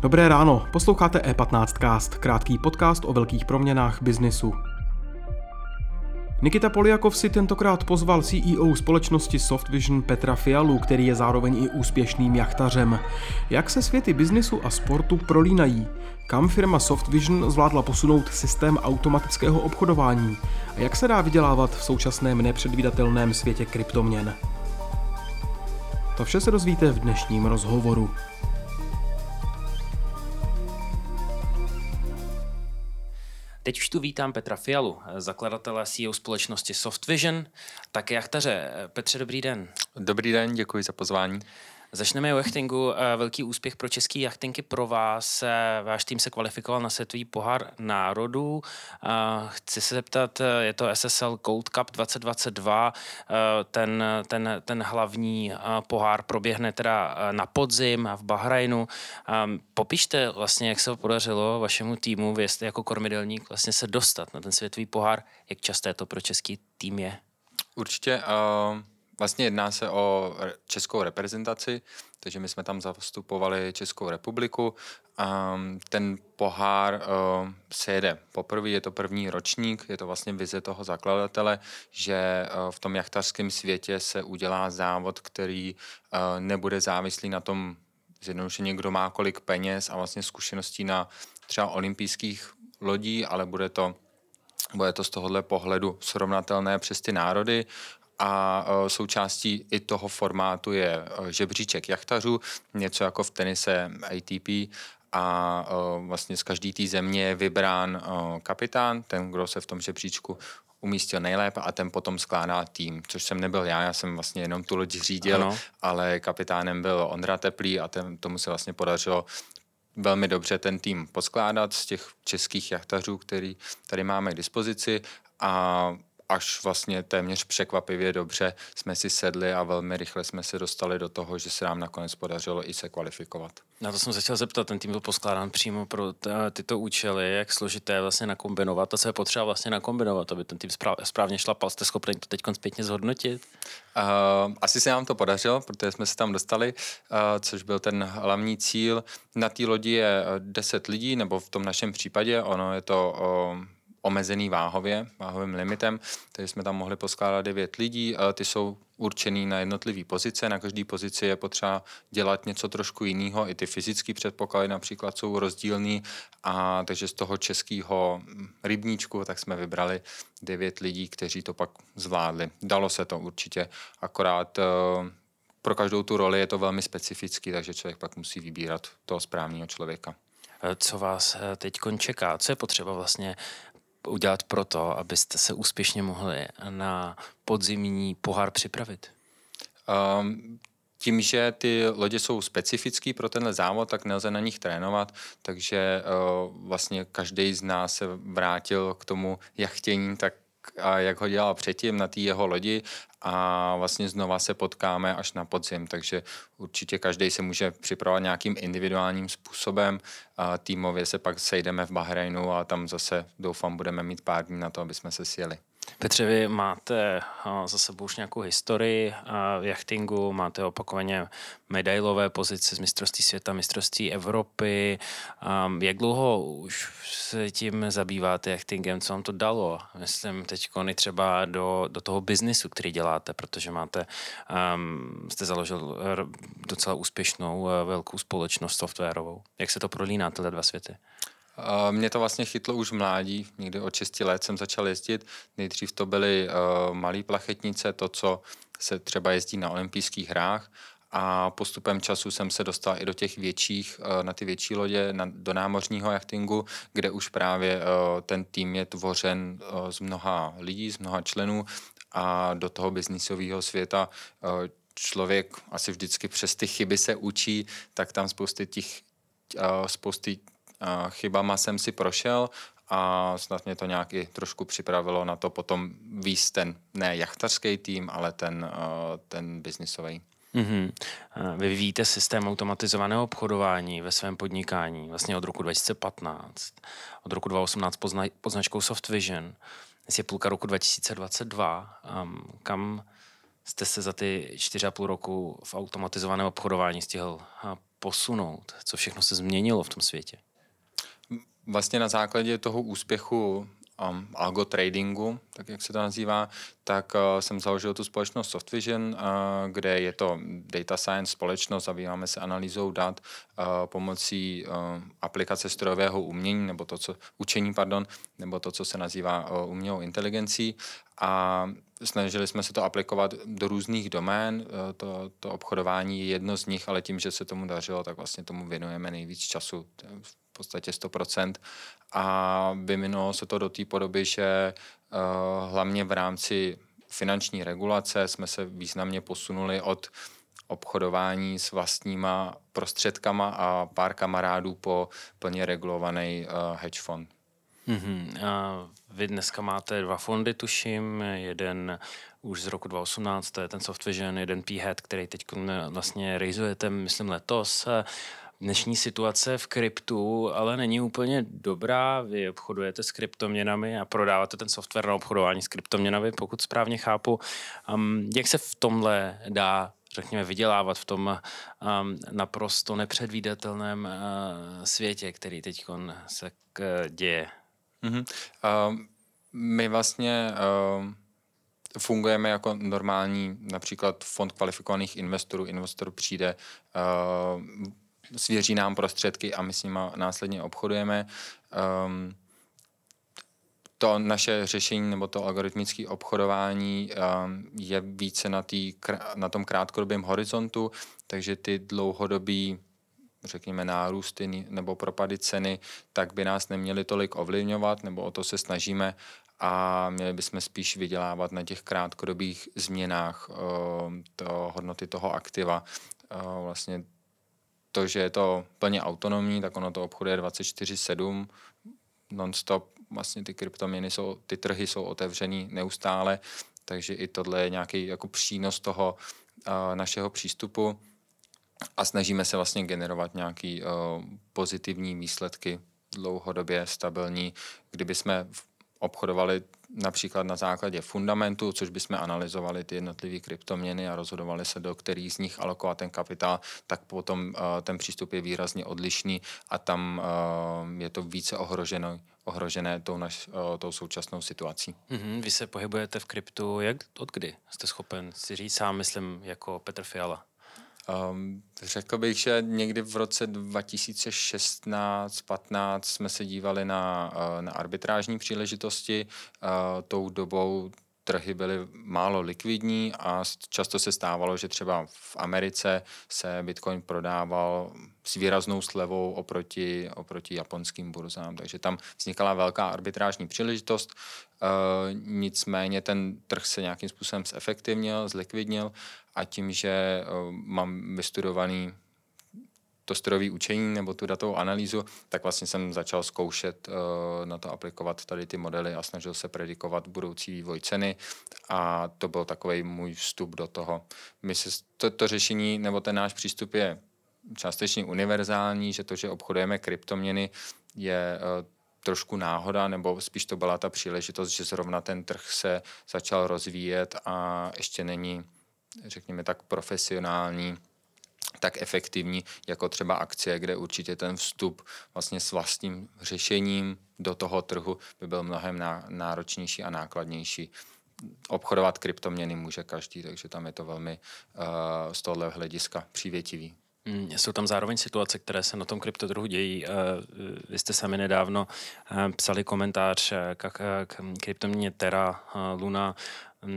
Dobré ráno, posloucháte E15cast, krátký podcast o velkých proměnách biznisu. Nikita Poliakov si tentokrát pozval CEO společnosti Softvision Petra Fialu, který je zároveň i úspěšným jachtařem. Jak se světy biznisu a sportu prolínají? Kam firma Softvision zvládla posunout systém automatického obchodování? A jak se dá vydělávat v současném nepředvídatelném světě kryptoměn? To vše se dozvíte v dnešním rozhovoru. Teď už tu vítám Petra Fialu, zakladatele CEO společnosti Softvision. Tak jachtaře, Petře, dobrý den. Dobrý den, děkuji za pozvání. Začneme jachtingu. Eh, velký úspěch pro český jachtinky pro vás. Eh, váš tým se kvalifikoval na světový pohár národů. Eh, chci se zeptat, je to SSL Gold Cup 2022. Ten, ten, ten hlavní pohár proběhne teda na podzim v Bahrajnu. Popište vlastně, jak se podařilo vašemu týmu, jako kormidelník, vlastně se dostat na ten světový pohár. Jak časté to pro český tým je? Určitě. Uh Vlastně jedná se o českou reprezentaci, takže my jsme tam zastupovali Českou republiku. Ten pohár uh, se jede poprvé, je to první ročník, je to vlastně vize toho zakladatele, že uh, v tom jachtařském světě se udělá závod, který uh, nebude závislý na tom, zjednodušeně, kdo má kolik peněz a vlastně zkušeností na třeba olympijských lodí, ale bude to bude to z tohohle pohledu srovnatelné přes ty národy a e, součástí i toho formátu je e, žebříček jachtařů, něco jako v tenise ATP a e, vlastně z každé té země je vybrán kapitán, ten, kdo se v tom žebříčku umístil nejlépe a ten potom skládá tým, což jsem nebyl já, já jsem vlastně jenom tu loď řídil, ano. ale kapitánem byl Ondra Teplý a ten, tomu se vlastně podařilo velmi dobře ten tým poskládat z těch českých jachtařů, který tady máme k dispozici a až vlastně téměř překvapivě dobře jsme si sedli a velmi rychle jsme se dostali do toho, že se nám nakonec podařilo i se kvalifikovat. Na to jsem se chtěl zeptat, ten tým byl poskládán přímo pro tyto účely, jak složité je vlastně nakombinovat, to co je potřeba vlastně nakombinovat, aby ten tým správně šlapal, jste schopni to teď zpětně zhodnotit? Uh, asi se nám to podařilo, protože jsme se tam dostali, uh, což byl ten hlavní cíl. Na té lodi je 10 lidí, nebo v tom našem případě, ono je to uh, omezený váhově, váhovým limitem, takže jsme tam mohli poskládat devět lidí, ty jsou určený na jednotlivé pozice, na každé pozici je potřeba dělat něco trošku jiného, i ty fyzické předpoklady například jsou rozdílný, a takže z toho českého rybníčku tak jsme vybrali devět lidí, kteří to pak zvládli. Dalo se to určitě, akorát eh, pro každou tu roli je to velmi specifický, takže člověk pak musí vybírat toho správného člověka. Co vás eh, teď čeká? Co je potřeba vlastně udělat pro to, abyste se úspěšně mohli na podzimní pohár připravit? Um, tím, že ty lodě jsou specifický pro tenhle závod, tak nelze na nich trénovat, takže uh, vlastně každý z nás se vrátil k tomu jachtění tak a jak ho dělal předtím na té jeho lodi a vlastně znova se potkáme až na podzim, takže určitě každý se může připravovat nějakým individuálním způsobem. A týmově se pak sejdeme v Bahrajnu a tam zase doufám budeme mít pár dní na to, aby jsme se sjeli. Petře, vy máte za sebou už nějakou historii v jachtingu, máte opakovaně medailové pozice z mistrovství světa, mistrovství Evropy. Jak dlouho už se tím zabýváte jachtingem, co vám to dalo? Myslím teď kony třeba do, do toho biznisu, který děláte, protože máte, um, jste založil docela úspěšnou velkou společnost softwarovou. Jak se to prolíná tyhle dva světy? Mě to vlastně chytlo už v mládí, někdy od 6 let jsem začal jezdit. Nejdřív to byly uh, malé plachetnice, to, co se třeba jezdí na olympijských hrách a postupem času jsem se dostal i do těch větších, na ty větší lodě, na, do námořního jachtingu, kde už právě ten tým je tvořen z mnoha lidí, z mnoha členů a do toho biznisového světa člověk asi vždycky přes ty chyby se učí, tak tam spousty těch, spousty chybama jsem si prošel a snad mě to nějak i trošku připravilo na to potom víc ten ne jachtařský tým, ale ten, ten biznisový. Mm-hmm. Vy vyvíjíte systém automatizovaného obchodování ve svém podnikání vlastně od roku 2015, od roku 2018 pod značkou Softvision. dnes je půlka roku 2022. Um, kam jste se za ty čtyři a půl roku v automatizovaném obchodování stihl posunout? Co všechno se změnilo v tom světě? Vlastně na základě toho úspěchu um, algo tradingu, tak jak se to nazývá, tak uh, jsem založil tu společnost Softvision, uh, kde je to data science společnost, zabýváme se analýzou dat uh, pomocí uh, aplikace strojového umění, nebo to, co, učení, pardon, nebo to, co se nazývá uh, umělou inteligencí a snažili jsme se to aplikovat do různých domén. Uh, to, to obchodování je jedno z nich, ale tím, že se tomu dařilo, tak vlastně tomu věnujeme nejvíc času podstatě 100%. A vyminulo se to do té podoby, že uh, hlavně v rámci finanční regulace jsme se významně posunuli od obchodování s vlastníma prostředkama a pár kamarádů po plně regulovaný uh, hedge fond. Mm-hmm. A vy dneska máte dva fondy, tuším, jeden už z roku 2018, to je ten Softvision, jeden P-Head, který teď vlastně rejzujete, myslím, letos dnešní situace v kryptu ale není úplně dobrá. Vy obchodujete s kryptoměnami a prodáváte ten software na obchodování s kryptoměnami, pokud správně chápu. Um, jak se v tomhle dá řekněme, vydělávat v tom um, naprosto nepředvídatelném uh, světě, který teď se k, děje? Mm-hmm. Uh, my vlastně uh, fungujeme jako normální například fond kvalifikovaných investorů. Investor přijde svěří nám prostředky a my s nimi následně obchodujeme. Um, to naše řešení nebo to algoritmické obchodování um, je více na, tý, na tom krátkodobém horizontu, takže ty dlouhodobí řekněme, nárůsty nebo propady ceny, tak by nás neměly tolik ovlivňovat, nebo o to se snažíme a měli bychom spíš vydělávat na těch krátkodobých změnách uh, to, hodnoty toho aktiva. Uh, vlastně to, že je to plně autonomní, tak ono to obchoduje 24-7 non-stop. Vlastně ty kryptoměny jsou, ty trhy jsou otevřený neustále, takže i tohle je nějaký jako přínos toho uh, našeho přístupu a snažíme se vlastně generovat nějaký uh, pozitivní výsledky dlouhodobě stabilní. Kdyby jsme obchodovali například na základě fundamentu, což bychom analyzovali ty jednotlivé kryptoměny a rozhodovali se, do kterých z nich alokovat ten kapitál, tak potom uh, ten přístup je výrazně odlišný a tam uh, je to více ohroženo, ohrožené tou, naš, uh, tou současnou situací. Mm-hmm, vy se pohybujete v kryptu, jak od kdy jste schopen si říct sám, myslím, jako Petr Fiala? Um, řekl bych, že někdy v roce 2016-15 jsme se dívali na, uh, na arbitrážní příležitosti. Uh, tou dobou trhy byly málo likvidní a často se stávalo, že třeba v Americe se Bitcoin prodával s výraznou slevou oproti, oproti japonským burzám, takže tam vznikala velká arbitrážní příležitost. Uh, nicméně ten trh se nějakým způsobem zefektivnil, zlikvidnil a tím, že uh, mám vystudovaný to strojové učení nebo tu datovou analýzu, tak vlastně jsem začal zkoušet uh, na to aplikovat tady ty modely a snažil se predikovat budoucí vývoj ceny a to byl takový můj vstup do toho. My se, to, to řešení nebo ten náš přístup je částečně univerzální, že to, že obchodujeme kryptoměny, je uh, trošku náhoda, nebo spíš to byla ta příležitost, že zrovna ten trh se začal rozvíjet a ještě není, řekněme tak, profesionální tak efektivní jako třeba akcie, kde určitě ten vstup vlastně s vlastním řešením do toho trhu by byl mnohem náročnější a nákladnější. Obchodovat kryptoměny může každý, takže tam je to velmi uh, z tohohle hlediska přívětivý. Mm, jsou tam zároveň situace, které se na tom kryptotrhu dějí. Eh, vy jste sami nedávno eh, psali komentář k, kryptoměně Terra Luna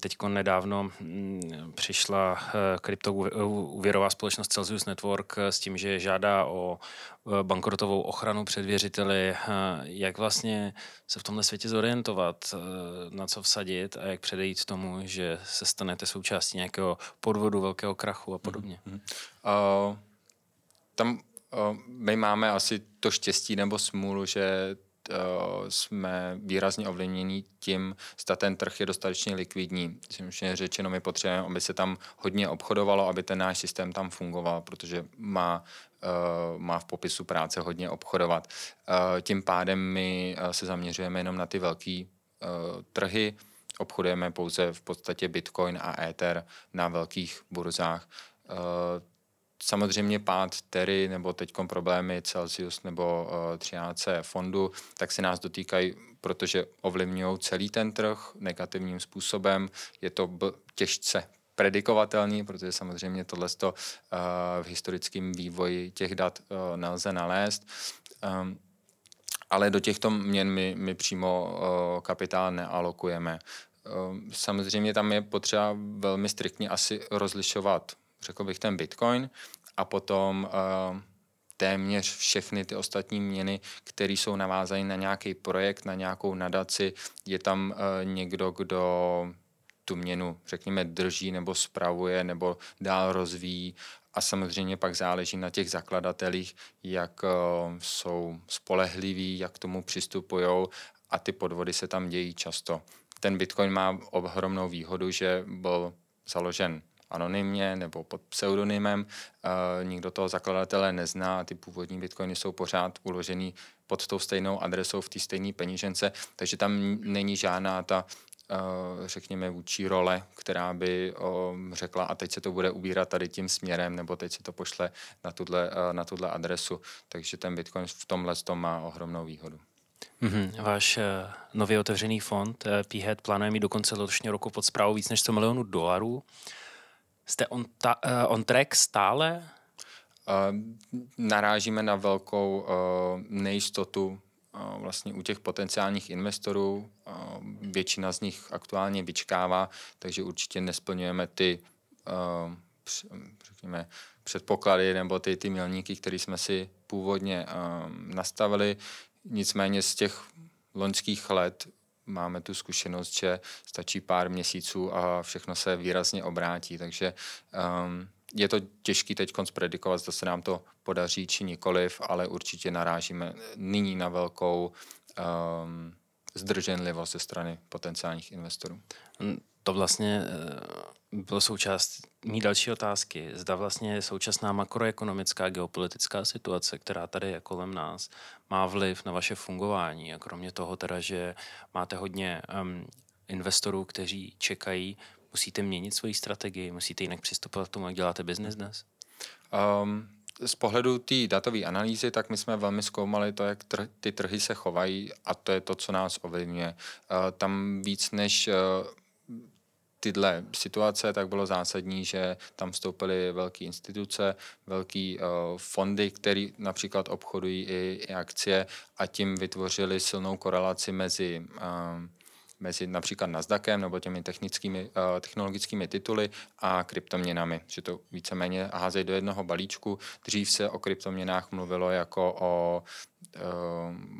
Teď nedávno hm, přišla eh, kryptoúvěrová společnost Celsius Network eh, s tím, že žádá o eh, bankrotovou ochranu před věřiteli. Jak vlastně se v tomhle světě zorientovat, na co vsadit a jak předejít tomu, že se stanete součástí nějakého podvodu, velkého krachu a podobně? Mm-hmm. Uh, tam uh, my máme asi to štěstí nebo smůlu, že jsme výrazně ovlivněni tím, zda ten trh je dostatečně likvidní. Myslím, řečeno, my potřebujeme, aby se tam hodně obchodovalo, aby ten náš systém tam fungoval, protože má, uh, má v popisu práce hodně obchodovat. Uh, tím pádem my se zaměřujeme jenom na ty velké trhy, obchodujeme pouze v podstatě Bitcoin a Ether na velkých burzách. Samozřejmě pád Terry nebo teď problémy Celsius nebo 13 fondu, tak se nás dotýkají, protože ovlivňují celý ten trh negativním způsobem. Je to těžce predikovatelný, protože samozřejmě tohle uh, v historickém vývoji těch dat uh, nelze nalézt. Um, ale do těchto měn my, my přímo uh, kapitál nealokujeme. Um, samozřejmě tam je potřeba velmi striktně asi rozlišovat, řekl bych, ten Bitcoin a potom uh, téměř všechny ty ostatní měny, které jsou navázané na nějaký projekt, na nějakou nadaci. Je tam uh, někdo, kdo tu měnu, řekněme, drží nebo spravuje nebo dál rozvíjí a samozřejmě pak záleží na těch zakladatelích, jak uh, jsou spolehliví, jak k tomu přistupují a ty podvody se tam dějí často. Ten Bitcoin má ohromnou výhodu, že byl založen anonymně nebo pod pseudonymem, uh, nikdo toho zakladatele nezná ty původní bitcoiny jsou pořád uložený pod tou stejnou adresou v té stejné penížence, takže tam není žádná ta Eh, řekněme, vůči role, která by řekla a teď se to bude ubírat tady tím směrem, nebo teď se to pošle na tuhle, eh, na tuhle adresu. Takže ten Bitcoin v tomhle tom má ohromnou výhodu. Mm-hmm. Váš uh, nově otevřený fond uh, PHEad plánuje mít do konce letošního roku pod zprávou víc než 100 milionů dolarů. Jste on, ta, uh, on track stále? Uh, narážíme na velkou uh, nejistotu vlastně u těch potenciálních investorů. Většina z nich aktuálně vyčkává, takže určitě nesplňujeme ty řekněme, předpoklady nebo ty, ty milníky, které jsme si původně nastavili. Nicméně z těch loňských let máme tu zkušenost, že stačí pár měsíců a všechno se výrazně obrátí, takže um, je to těžké teď predikovat, zda se nám to podaří či nikoliv, ale určitě narážíme nyní na velkou um, zdrženlivost ze strany potenciálních investorů. To vlastně eh, bylo součást mý další otázky. Zda vlastně současná makroekonomická geopolitická situace, která tady je kolem nás, má vliv na vaše fungování a kromě toho teda, že máte hodně um, investorů, kteří čekají, musíte měnit svoji strategii, musíte jinak přistupovat k tomu, jak děláte biznes dnes? Um, z pohledu té datové analýzy, tak my jsme velmi zkoumali to, jak tr- ty trhy se chovají a to je to, co nás ovlivňuje. Uh, tam víc než uh, tyhle situace, tak bylo zásadní, že tam vstoupily velké instituce, velké uh, fondy, které například obchodují i, i akcie a tím vytvořili silnou korelaci mezi uh, mezi například Nasdaqem nebo těmi technickými, uh, technologickými tituly a kryptoměnami, že to víceméně házejí do jednoho balíčku. Dřív se o kryptoměnách mluvilo jako o uh,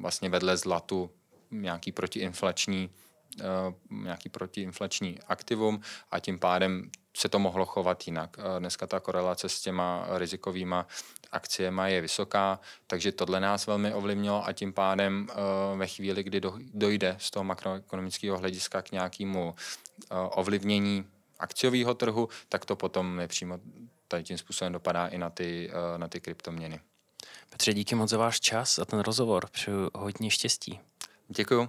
vlastně vedle zlatu nějaký protiinflační nějaký protiinflační aktivum a tím pádem se to mohlo chovat jinak. Dneska ta korelace s těma rizikovýma akciemi je vysoká, takže tohle nás velmi ovlivnilo a tím pádem ve chvíli, kdy dojde z toho makroekonomického hlediska k nějakému ovlivnění akciového trhu, tak to potom nepřímo tady tím způsobem dopadá i na ty, na ty kryptoměny. Petře, díky moc za váš čas a ten rozhovor. Přeju hodně štěstí. Děkuju